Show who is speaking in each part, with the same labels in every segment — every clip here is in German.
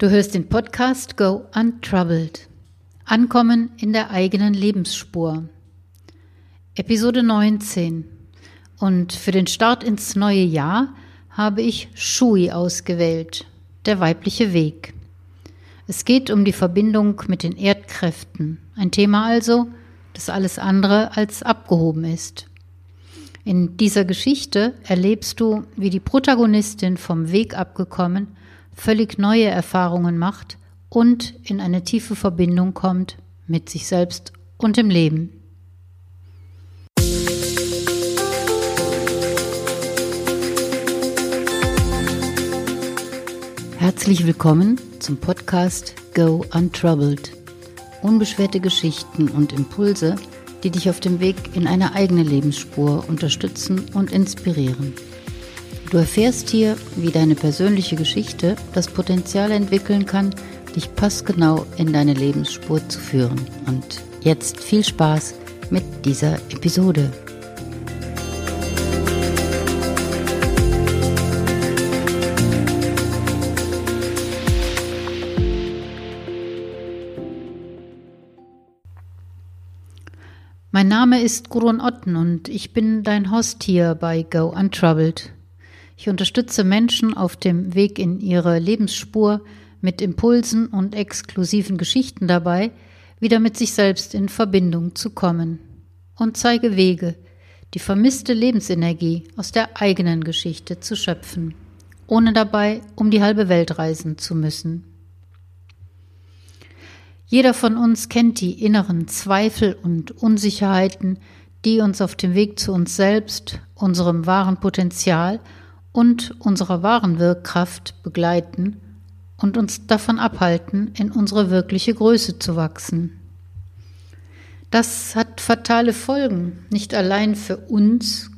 Speaker 1: Du hörst den Podcast Go Untroubled. Ankommen in der eigenen Lebensspur. Episode 19. Und für den Start ins neue Jahr habe ich Shui ausgewählt, der weibliche Weg. Es geht um die Verbindung mit den Erdkräften, ein Thema also, das alles andere als abgehoben ist. In dieser Geschichte erlebst du, wie die Protagonistin vom Weg abgekommen völlig neue Erfahrungen macht und in eine tiefe Verbindung kommt mit sich selbst und dem Leben. Herzlich willkommen zum Podcast Go Untroubled. Unbeschwerte Geschichten und Impulse, die dich auf dem Weg in eine eigene Lebensspur unterstützen und inspirieren. Du erfährst hier, wie deine persönliche Geschichte das Potenzial entwickeln kann, dich passgenau in deine Lebensspur zu führen. Und jetzt viel Spaß mit dieser Episode. Mein Name ist Gurun Otten und ich bin dein Host hier bei Go Untroubled. Ich unterstütze Menschen auf dem Weg in ihre Lebensspur mit Impulsen und exklusiven Geschichten dabei, wieder mit sich selbst in Verbindung zu kommen und zeige Wege, die vermisste Lebensenergie aus der eigenen Geschichte zu schöpfen, ohne dabei um die halbe Welt reisen zu müssen. Jeder von uns kennt die inneren Zweifel und Unsicherheiten, die uns auf dem Weg zu uns selbst, unserem wahren Potenzial und unserer wahren Wirkkraft begleiten und uns davon abhalten, in unsere wirkliche Größe zu wachsen. Das hat fatale Folgen, nicht allein für uns,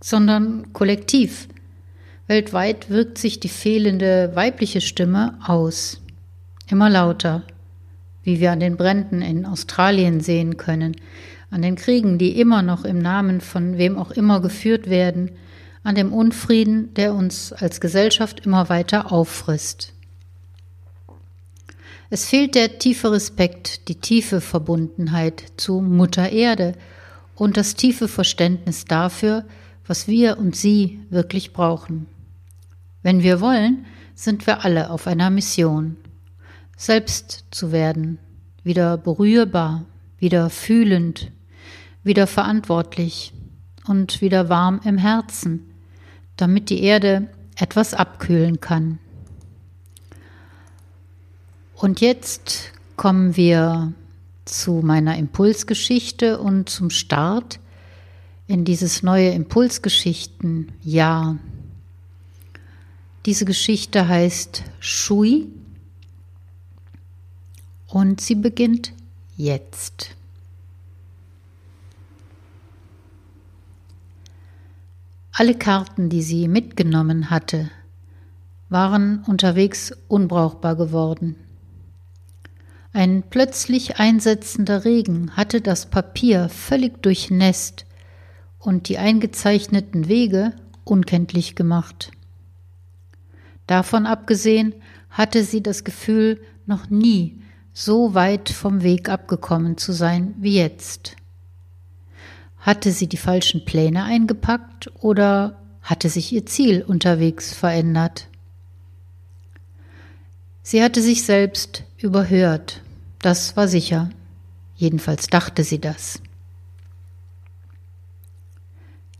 Speaker 1: sondern kollektiv. Weltweit wirkt sich die fehlende weibliche Stimme aus, immer lauter, wie wir an den Bränden in Australien sehen können, an den Kriegen, die immer noch im Namen von wem auch immer geführt werden, an dem Unfrieden, der uns als Gesellschaft immer weiter auffrisst. Es fehlt der tiefe Respekt, die tiefe Verbundenheit zu Mutter Erde und das tiefe Verständnis dafür, was wir und sie wirklich brauchen. Wenn wir wollen, sind wir alle auf einer Mission. Selbst zu werden, wieder berührbar, wieder fühlend, wieder verantwortlich und wieder warm im Herzen, damit die Erde etwas abkühlen kann. Und jetzt kommen wir zu meiner Impulsgeschichte und zum Start in dieses neue Impulsgeschichten-Jahr. Diese Geschichte heißt Shui und sie beginnt jetzt. Alle Karten, die sie mitgenommen hatte, waren unterwegs unbrauchbar geworden. Ein plötzlich einsetzender Regen hatte das Papier völlig durchnässt und die eingezeichneten Wege unkenntlich gemacht. Davon abgesehen hatte sie das Gefühl, noch nie so weit vom Weg abgekommen zu sein wie jetzt. Hatte sie die falschen Pläne eingepackt oder hatte sich ihr Ziel unterwegs verändert? Sie hatte sich selbst überhört, das war sicher, jedenfalls dachte sie das.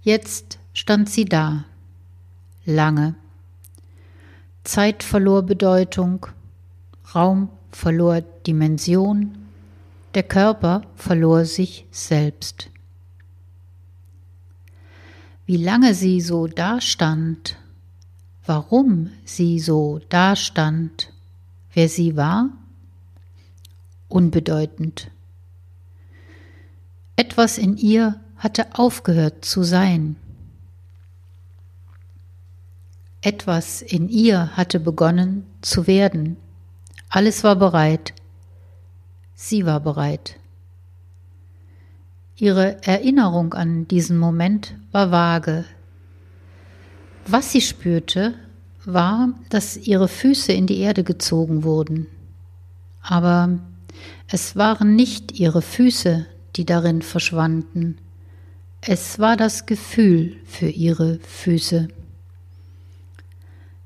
Speaker 1: Jetzt stand sie da, lange. Zeit verlor Bedeutung, Raum verlor Dimension, der Körper verlor sich selbst. Wie lange sie so dastand, warum sie so dastand, wer sie war? Unbedeutend. Etwas in ihr hatte aufgehört zu sein. Etwas in ihr hatte begonnen zu werden. Alles war bereit. Sie war bereit. Ihre Erinnerung an diesen Moment war vage. Was sie spürte, war, dass ihre Füße in die Erde gezogen wurden. Aber es waren nicht ihre Füße, die darin verschwanden. Es war das Gefühl für ihre Füße.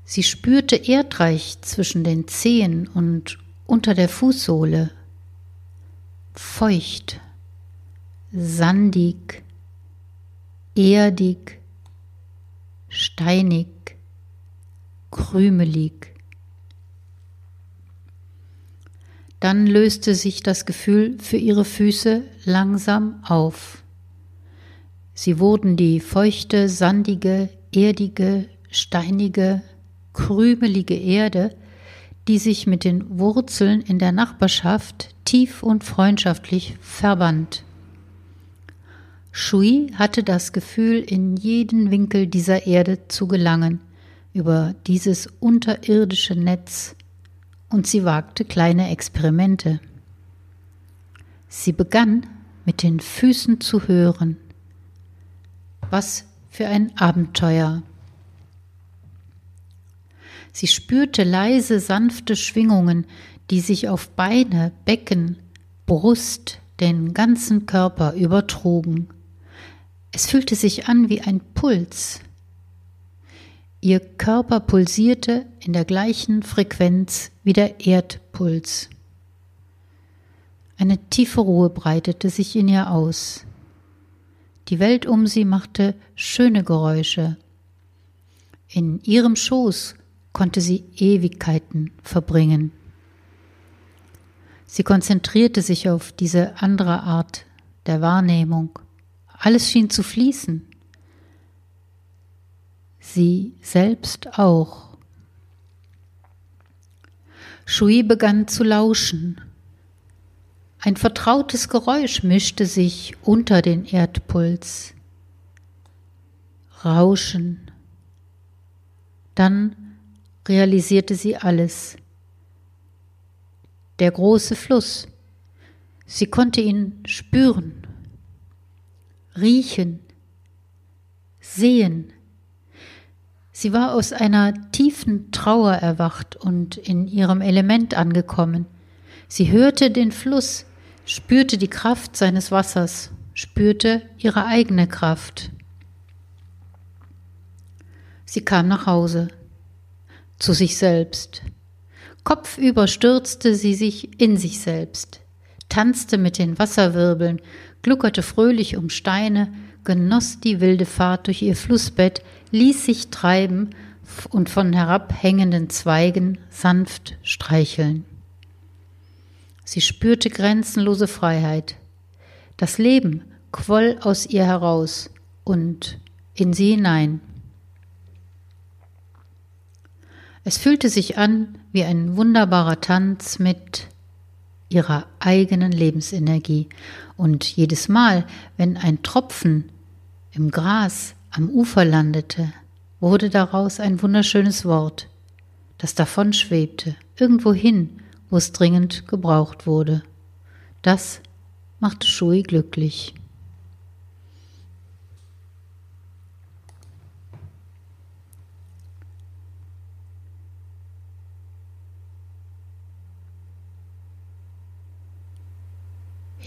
Speaker 1: Sie spürte Erdreich zwischen den Zehen und unter der Fußsohle. Feucht, sandig, erdig, steinig, krümelig. Dann löste sich das Gefühl für ihre Füße langsam auf. Sie wurden die feuchte, sandige, erdige, steinige, krümelige Erde, die sich mit den Wurzeln in der Nachbarschaft tief und freundschaftlich verband. Shui hatte das Gefühl, in jeden Winkel dieser Erde zu gelangen, über dieses unterirdische Netz, und sie wagte kleine Experimente. Sie begann mit den Füßen zu hören. Was für ein Abenteuer. Sie spürte leise, sanfte Schwingungen, die sich auf Beine, Becken, Brust, den ganzen Körper übertrugen. Es fühlte sich an wie ein Puls. Ihr Körper pulsierte in der gleichen Frequenz wie der Erdpuls. Eine tiefe Ruhe breitete sich in ihr aus. Die Welt um sie machte schöne Geräusche. In ihrem Schoß konnte sie Ewigkeiten verbringen. Sie konzentrierte sich auf diese andere Art der Wahrnehmung. Alles schien zu fließen. Sie selbst auch. Shui begann zu lauschen. Ein vertrautes Geräusch mischte sich unter den Erdpuls. Rauschen. Dann realisierte sie alles. Der große Fluss. Sie konnte ihn spüren riechen, sehen. Sie war aus einer tiefen Trauer erwacht und in ihrem Element angekommen. Sie hörte den Fluss, spürte die Kraft seines Wassers, spürte ihre eigene Kraft. Sie kam nach Hause, zu sich selbst. Kopfüber stürzte sie sich in sich selbst, tanzte mit den Wasserwirbeln, gluckerte fröhlich um Steine, genoss die wilde Fahrt durch ihr Flussbett, ließ sich treiben und von herabhängenden Zweigen sanft streicheln. Sie spürte grenzenlose Freiheit. Das Leben quoll aus ihr heraus und in sie hinein. Es fühlte sich an wie ein wunderbarer Tanz mit ihrer eigenen Lebensenergie. Und jedes Mal, wenn ein Tropfen im Gras am Ufer landete, wurde daraus ein wunderschönes Wort, das davon schwebte, irgendwo hin, wo es dringend gebraucht wurde. Das machte Shui glücklich.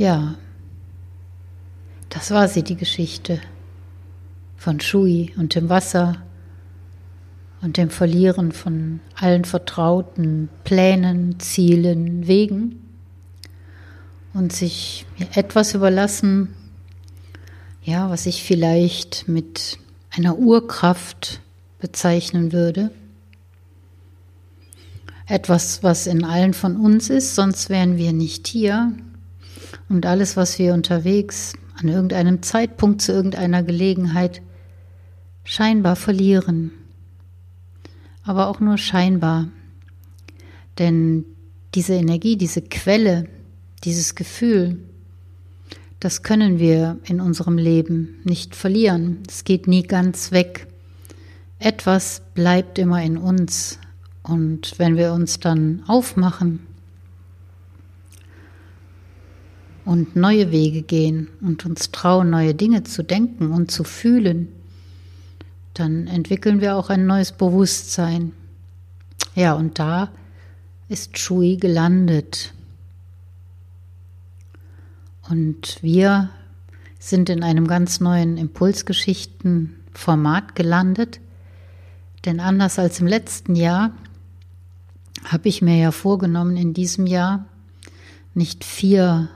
Speaker 1: Ja, das war sie, die Geschichte von Shui und dem Wasser und dem Verlieren von allen vertrauten Plänen, Zielen, Wegen und sich etwas überlassen, ja, was ich vielleicht mit einer Urkraft bezeichnen würde. Etwas, was in allen von uns ist, sonst wären wir nicht hier. Und alles, was wir unterwegs an irgendeinem Zeitpunkt zu irgendeiner Gelegenheit scheinbar verlieren. Aber auch nur scheinbar. Denn diese Energie, diese Quelle, dieses Gefühl, das können wir in unserem Leben nicht verlieren. Es geht nie ganz weg. Etwas bleibt immer in uns. Und wenn wir uns dann aufmachen, und neue Wege gehen und uns trauen, neue Dinge zu denken und zu fühlen, dann entwickeln wir auch ein neues Bewusstsein. Ja, und da ist Shui gelandet. Und wir sind in einem ganz neuen Impulsgeschichten-Format gelandet. Denn anders als im letzten Jahr habe ich mir ja vorgenommen, in diesem Jahr nicht vier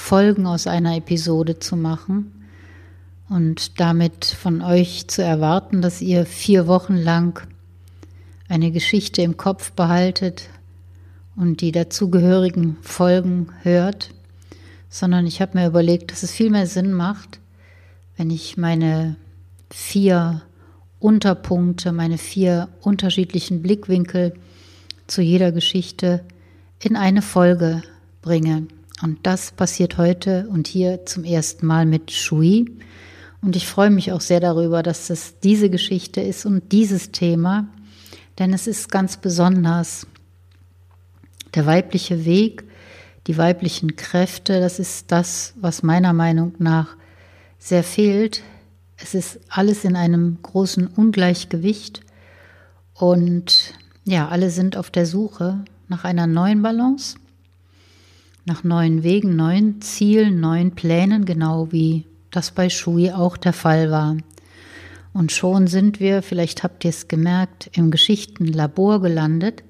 Speaker 1: Folgen aus einer Episode zu machen und damit von euch zu erwarten, dass ihr vier Wochen lang eine Geschichte im Kopf behaltet und die dazugehörigen Folgen hört, sondern ich habe mir überlegt, dass es viel mehr Sinn macht, wenn ich meine vier Unterpunkte, meine vier unterschiedlichen Blickwinkel zu jeder Geschichte in eine Folge bringe. Und das passiert heute und hier zum ersten Mal mit Shui. Und ich freue mich auch sehr darüber, dass das diese Geschichte ist und dieses Thema, denn es ist ganz besonders. Der weibliche Weg, die weiblichen Kräfte, das ist das, was meiner Meinung nach sehr fehlt. Es ist alles in einem großen Ungleichgewicht und ja, alle sind auf der Suche nach einer neuen Balance, nach neuen Wegen, neuen Zielen, neuen Plänen, genau wie das bei Shui auch der Fall war. Und schon sind wir, vielleicht habt ihr es gemerkt, im Geschichtenlabor gelandet,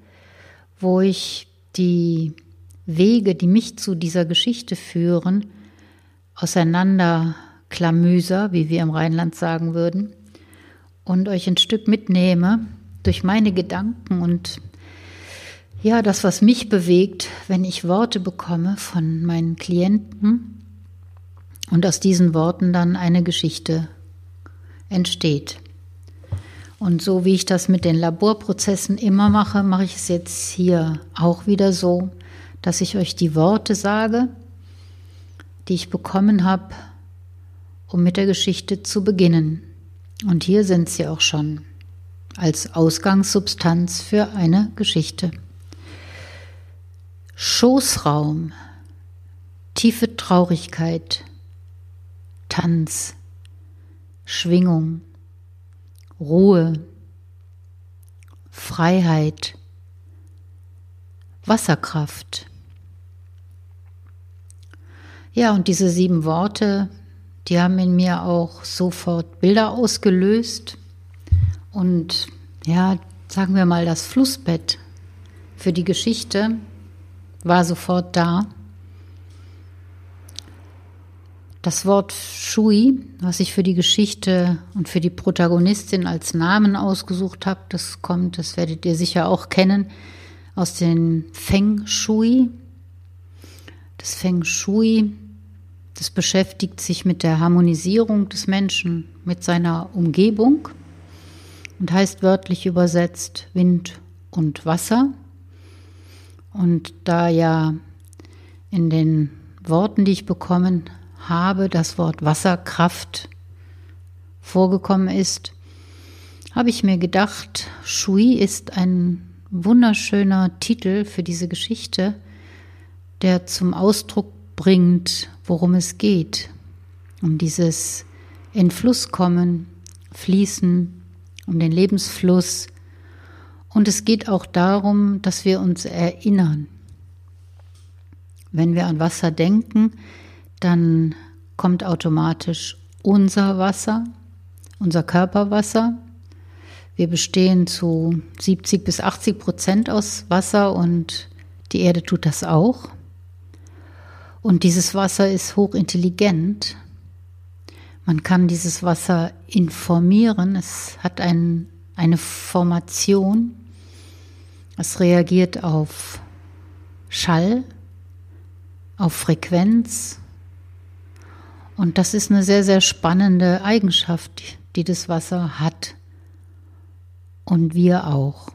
Speaker 1: wo ich die Wege, die mich zu dieser Geschichte führen, auseinanderklamüser, wie wir im Rheinland sagen würden, und euch ein Stück mitnehme durch meine Gedanken und ja, das, was mich bewegt, wenn ich Worte bekomme von meinen Klienten und aus diesen Worten dann eine Geschichte entsteht. Und so wie ich das mit den Laborprozessen immer mache, mache ich es jetzt hier auch wieder so, dass ich euch die Worte sage, die ich bekommen habe, um mit der Geschichte zu beginnen. Und hier sind sie auch schon als Ausgangssubstanz für eine Geschichte. Schoßraum, tiefe Traurigkeit, Tanz, Schwingung, Ruhe, Freiheit, Wasserkraft. Ja, und diese sieben Worte, die haben in mir auch sofort Bilder ausgelöst. Und ja, sagen wir mal, das Flussbett für die Geschichte war sofort da. Das Wort Shui, was ich für die Geschichte und für die Protagonistin als Namen ausgesucht habe, das kommt, das werdet ihr sicher auch kennen, aus den Feng Shui. Das Feng Shui, das beschäftigt sich mit der Harmonisierung des Menschen mit seiner Umgebung und heißt wörtlich übersetzt Wind und Wasser. Und da ja in den Worten, die ich bekommen habe, das Wort Wasserkraft vorgekommen ist, habe ich mir gedacht, Shui ist ein wunderschöner Titel für diese Geschichte, der zum Ausdruck bringt, worum es geht. Um dieses in Fluss kommen, fließen, um den Lebensfluss. Und es geht auch darum, dass wir uns erinnern. Wenn wir an Wasser denken, dann kommt automatisch unser Wasser, unser Körperwasser. Wir bestehen zu 70 bis 80 Prozent aus Wasser und die Erde tut das auch. Und dieses Wasser ist hochintelligent. Man kann dieses Wasser informieren. Es hat ein, eine Formation. Es reagiert auf Schall, auf Frequenz, und das ist eine sehr, sehr spannende Eigenschaft, die das Wasser hat. Und wir auch.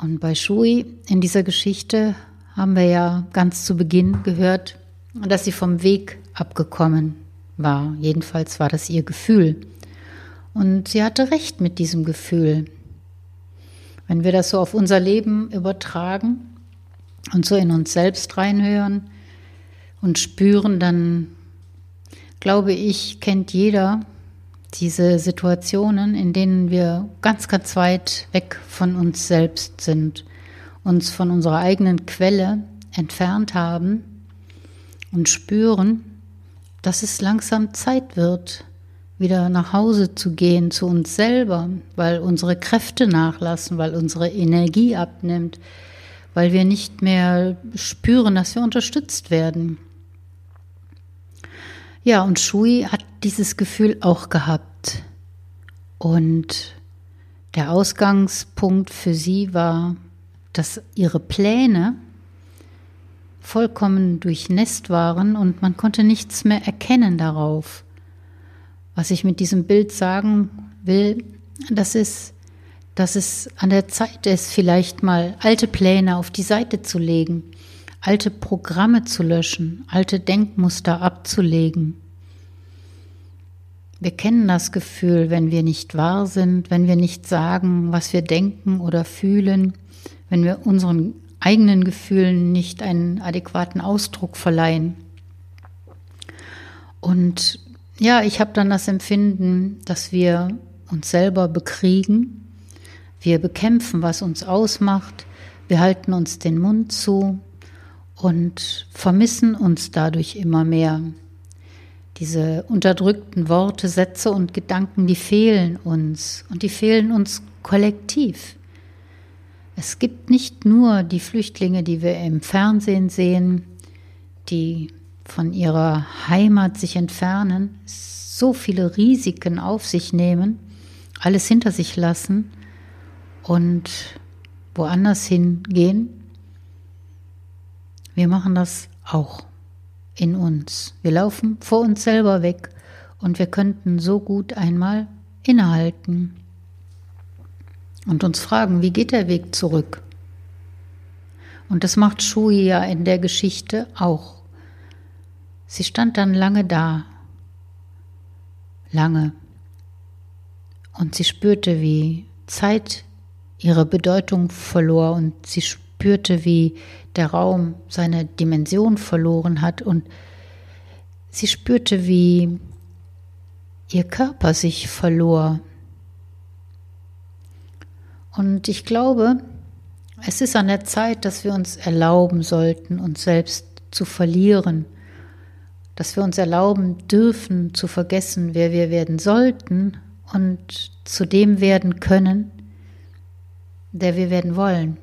Speaker 1: Und bei Shui in dieser Geschichte haben wir ja ganz zu Beginn gehört, dass sie vom Weg abgekommen war. Jedenfalls war das ihr Gefühl. Und sie hatte recht mit diesem Gefühl. Wenn wir das so auf unser Leben übertragen und so in uns selbst reinhören, und spüren, dann glaube ich, kennt jeder diese Situationen, in denen wir ganz, ganz weit weg von uns selbst sind, uns von unserer eigenen Quelle entfernt haben und spüren, dass es langsam Zeit wird, wieder nach Hause zu gehen zu uns selber, weil unsere Kräfte nachlassen, weil unsere Energie abnimmt, weil wir nicht mehr spüren, dass wir unterstützt werden. Ja, und Shui hat dieses Gefühl auch gehabt. Und der Ausgangspunkt für sie war, dass ihre Pläne vollkommen durchnässt waren und man konnte nichts mehr erkennen darauf. Was ich mit diesem Bild sagen will, das ist, dass es an der Zeit ist, vielleicht mal alte Pläne auf die Seite zu legen, alte Programme zu löschen, alte Denkmuster abzulegen. Wir kennen das Gefühl, wenn wir nicht wahr sind, wenn wir nicht sagen, was wir denken oder fühlen, wenn wir unseren eigenen Gefühlen nicht einen adäquaten Ausdruck verleihen. Und ja, ich habe dann das Empfinden, dass wir uns selber bekriegen, wir bekämpfen, was uns ausmacht, wir halten uns den Mund zu und vermissen uns dadurch immer mehr. Diese unterdrückten Worte, Sätze und Gedanken, die fehlen uns und die fehlen uns kollektiv. Es gibt nicht nur die Flüchtlinge, die wir im Fernsehen sehen, die von ihrer Heimat sich entfernen, so viele Risiken auf sich nehmen, alles hinter sich lassen und woanders hingehen. Wir machen das auch in uns. Wir laufen vor uns selber weg und wir könnten so gut einmal innehalten und uns fragen, wie geht der Weg zurück? Und das macht Shui ja in der Geschichte auch. Sie stand dann lange da, lange, und sie spürte, wie Zeit ihre Bedeutung verlor und sie spürte, wie der Raum seine Dimension verloren hat und sie spürte, wie ihr Körper sich verlor, und ich glaube, es ist an der Zeit, dass wir uns erlauben sollten, uns selbst zu verlieren, dass wir uns erlauben dürfen zu vergessen, wer wir werden sollten und zu dem werden können, der wir werden wollen,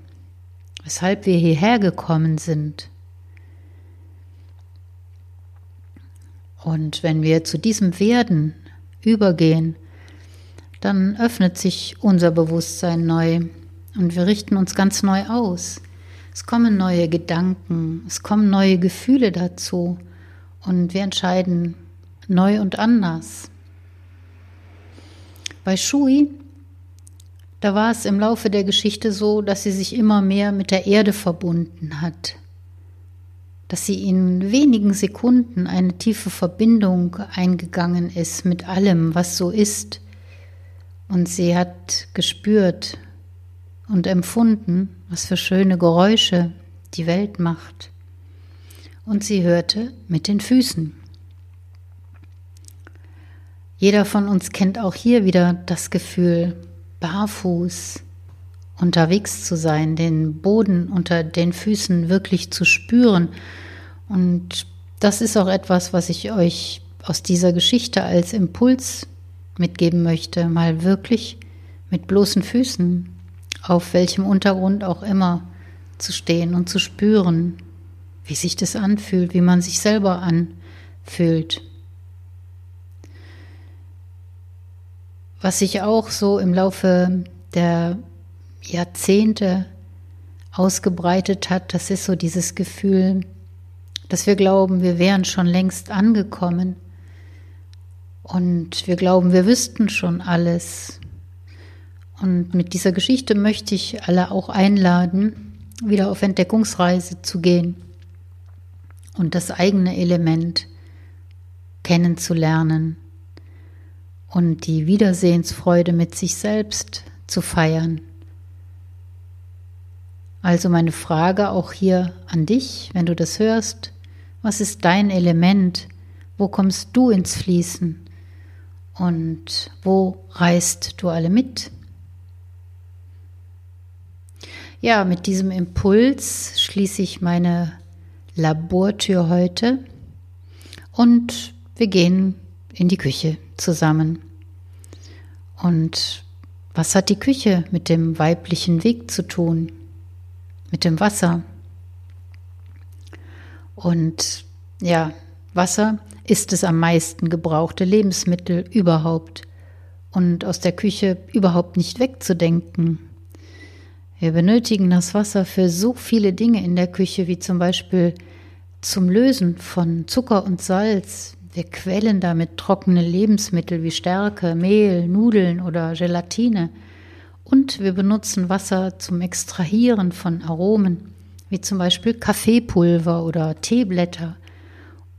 Speaker 1: weshalb wir hierher gekommen sind. Und wenn wir zu diesem Werden übergehen, dann öffnet sich unser Bewusstsein neu und wir richten uns ganz neu aus. Es kommen neue Gedanken, es kommen neue Gefühle dazu und wir entscheiden neu und anders. Bei Shui, da war es im Laufe der Geschichte so, dass sie sich immer mehr mit der Erde verbunden hat, dass sie in wenigen Sekunden eine tiefe Verbindung eingegangen ist mit allem, was so ist und sie hat gespürt und empfunden, was für schöne Geräusche die Welt macht. Und sie hörte mit den Füßen. Jeder von uns kennt auch hier wieder das Gefühl, barfuß unterwegs zu sein, den Boden unter den Füßen wirklich zu spüren. Und das ist auch etwas, was ich euch aus dieser Geschichte als Impuls mitgeben möchte, mal wirklich mit bloßen Füßen, auf welchem Untergrund auch immer, zu stehen und zu spüren, wie sich das anfühlt, wie man sich selber anfühlt. Was sich auch so im Laufe der Jahrzehnte ausgebreitet hat, das ist so dieses Gefühl, dass wir glauben, wir wären schon längst angekommen und wir glauben, wir wüssten schon alles. Und mit dieser Geschichte möchte ich alle auch einladen, wieder auf Entdeckungsreise zu gehen und das eigene Element kennenzulernen und die Wiedersehensfreude mit sich selbst zu feiern. Also meine Frage auch hier an dich, wenn du das hörst, was ist dein Element? Wo kommst du ins Fließen? Und wo reist du alle mit? Ja, mit diesem Impuls schließe ich meine Labortür heute und wir gehen in die Küche zusammen. Und was hat die Küche mit dem weiblichen Weg zu tun? Mit dem Wasser? Und ja, Wasser ist das am meisten gebrauchte Lebensmittel überhaupt und aus der Küche überhaupt nicht wegzudenken. Wir benötigen das Wasser für so viele Dinge in der Küche, wie zum Beispiel zum Lösen von Zucker und Salz. Wir quellen damit trockene Lebensmittel wie Stärke, Mehl, Nudeln oder Gelatine. Und wir benutzen Wasser zum Extrahieren von Aromen, wie zum Beispiel Kaffeepulver oder Teeblätter.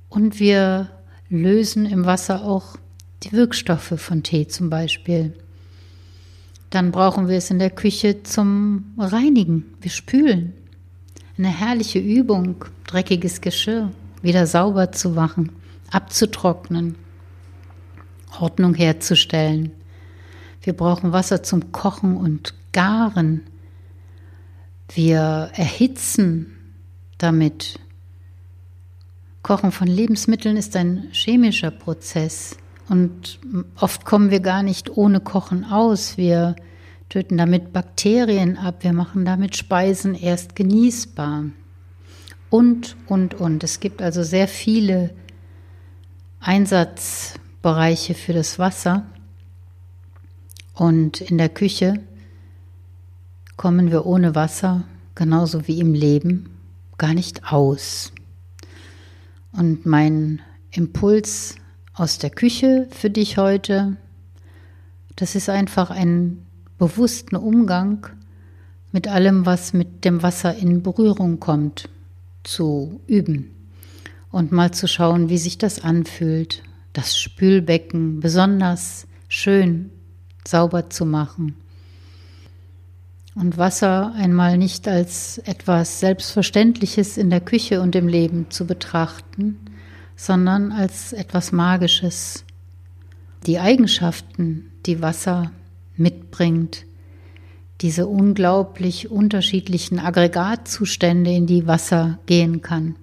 Speaker 1: Und wir lösen im Wasser auch die Wirkstoffe von Tee zum Beispiel. Dann brauchen wir es in der Küche zum Reinigen. Wir spülen. Eine herrliche Übung, dreckiges Geschirr wieder sauber zu machen, abzutrocknen, Ordnung herzustellen. Wir brauchen Wasser zum Kochen und Garen. Wir erhitzen damit. Kochen von Lebensmitteln ist ein chemischer Prozess. Und oft kommen wir gar nicht ohne Kochen aus. Wir töten damit Bakterien ab, wir machen damit Speisen erst genießbar. Und, und, und. Es gibt also sehr viele Einsatzbereiche für das Wasser. Und in der Küche kommen wir ohne Wasser, genauso wie im Leben, gar nicht aus. Und mein Impuls aus der Küche für dich heute. Das ist einfach ein bewussten Umgang mit allem, was mit dem Wasser in Berührung kommt, zu üben und mal zu schauen, wie sich das anfühlt, das Spülbecken besonders schön sauber zu machen und Wasser einmal nicht als etwas Selbstverständliches in der Küche und im Leben zu betrachten, sondern als etwas Magisches. Die Eigenschaften, die Wasser mitbringt, diese unglaublich unterschiedlichen Aggregatzustände, in die Wasser gehen kann.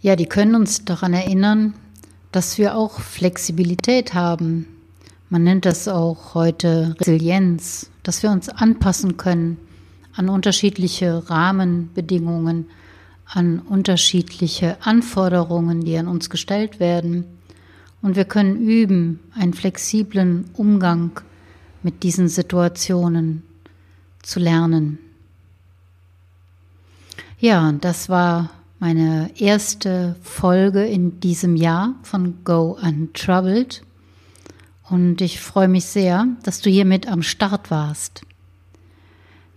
Speaker 1: Ja, die können uns daran erinnern, dass wir auch Flexibilität haben. Man nennt das auch heute Resilienz, dass wir uns anpassen können an unterschiedliche Rahmenbedingungen, an unterschiedliche Anforderungen, die an uns gestellt werden. Und wir können üben, einen flexiblen Umgang mit diesen Situationen zu lernen. Ja, das war meine erste Folge in diesem Jahr von Go Untroubled. Und ich freue mich sehr, dass du hier mit am Start warst.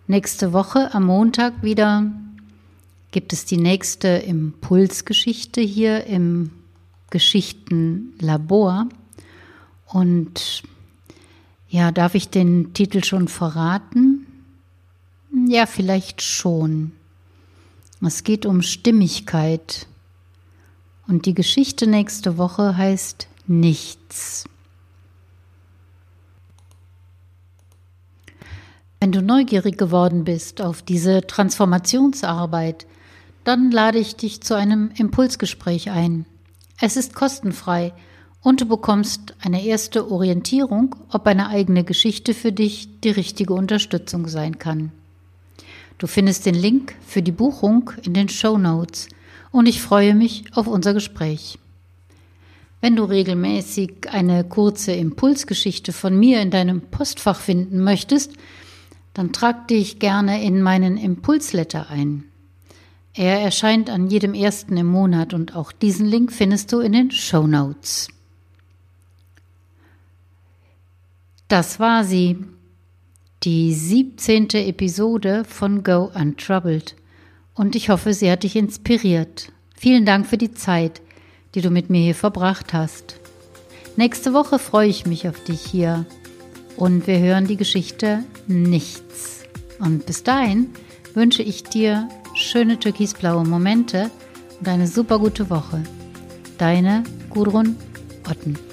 Speaker 1: Nächste Woche am Montag wieder gibt es die nächste Impulsgeschichte hier im Geschichtenlabor. Und ja, darf ich den Titel schon verraten? Ja, vielleicht schon. Es geht um Stimmigkeit. Und die Geschichte nächste Woche heißt Nichts. Wenn du neugierig geworden bist auf diese Transformationsarbeit, dann lade ich dich zu einem Impulsgespräch ein. Es ist kostenfrei und du bekommst eine erste Orientierung, ob eine eigene Geschichte für dich die richtige Unterstützung sein kann. Du findest den Link für die Buchung in den Show Notes und ich freue mich auf unser Gespräch. Wenn du regelmäßig eine kurze Impulsgeschichte von mir in deinem Postfach finden möchtest, dann trag dich gerne in meinen Impulsletter ein. Er erscheint an jedem ersten im Monat und auch diesen Link findest du in den Show Notes. Das war sie, die 17. Episode von Go Untroubled. Und ich hoffe, sie hat dich inspiriert. Vielen Dank für die Zeit, die du mit mir hier verbracht hast. Nächste Woche freue ich mich auf dich hier und wir hören die Geschichte Nichts. Und bis dahin wünsche ich dir schöne türkisblaue Momente und eine super gute Woche. Deine Gudrun Otten.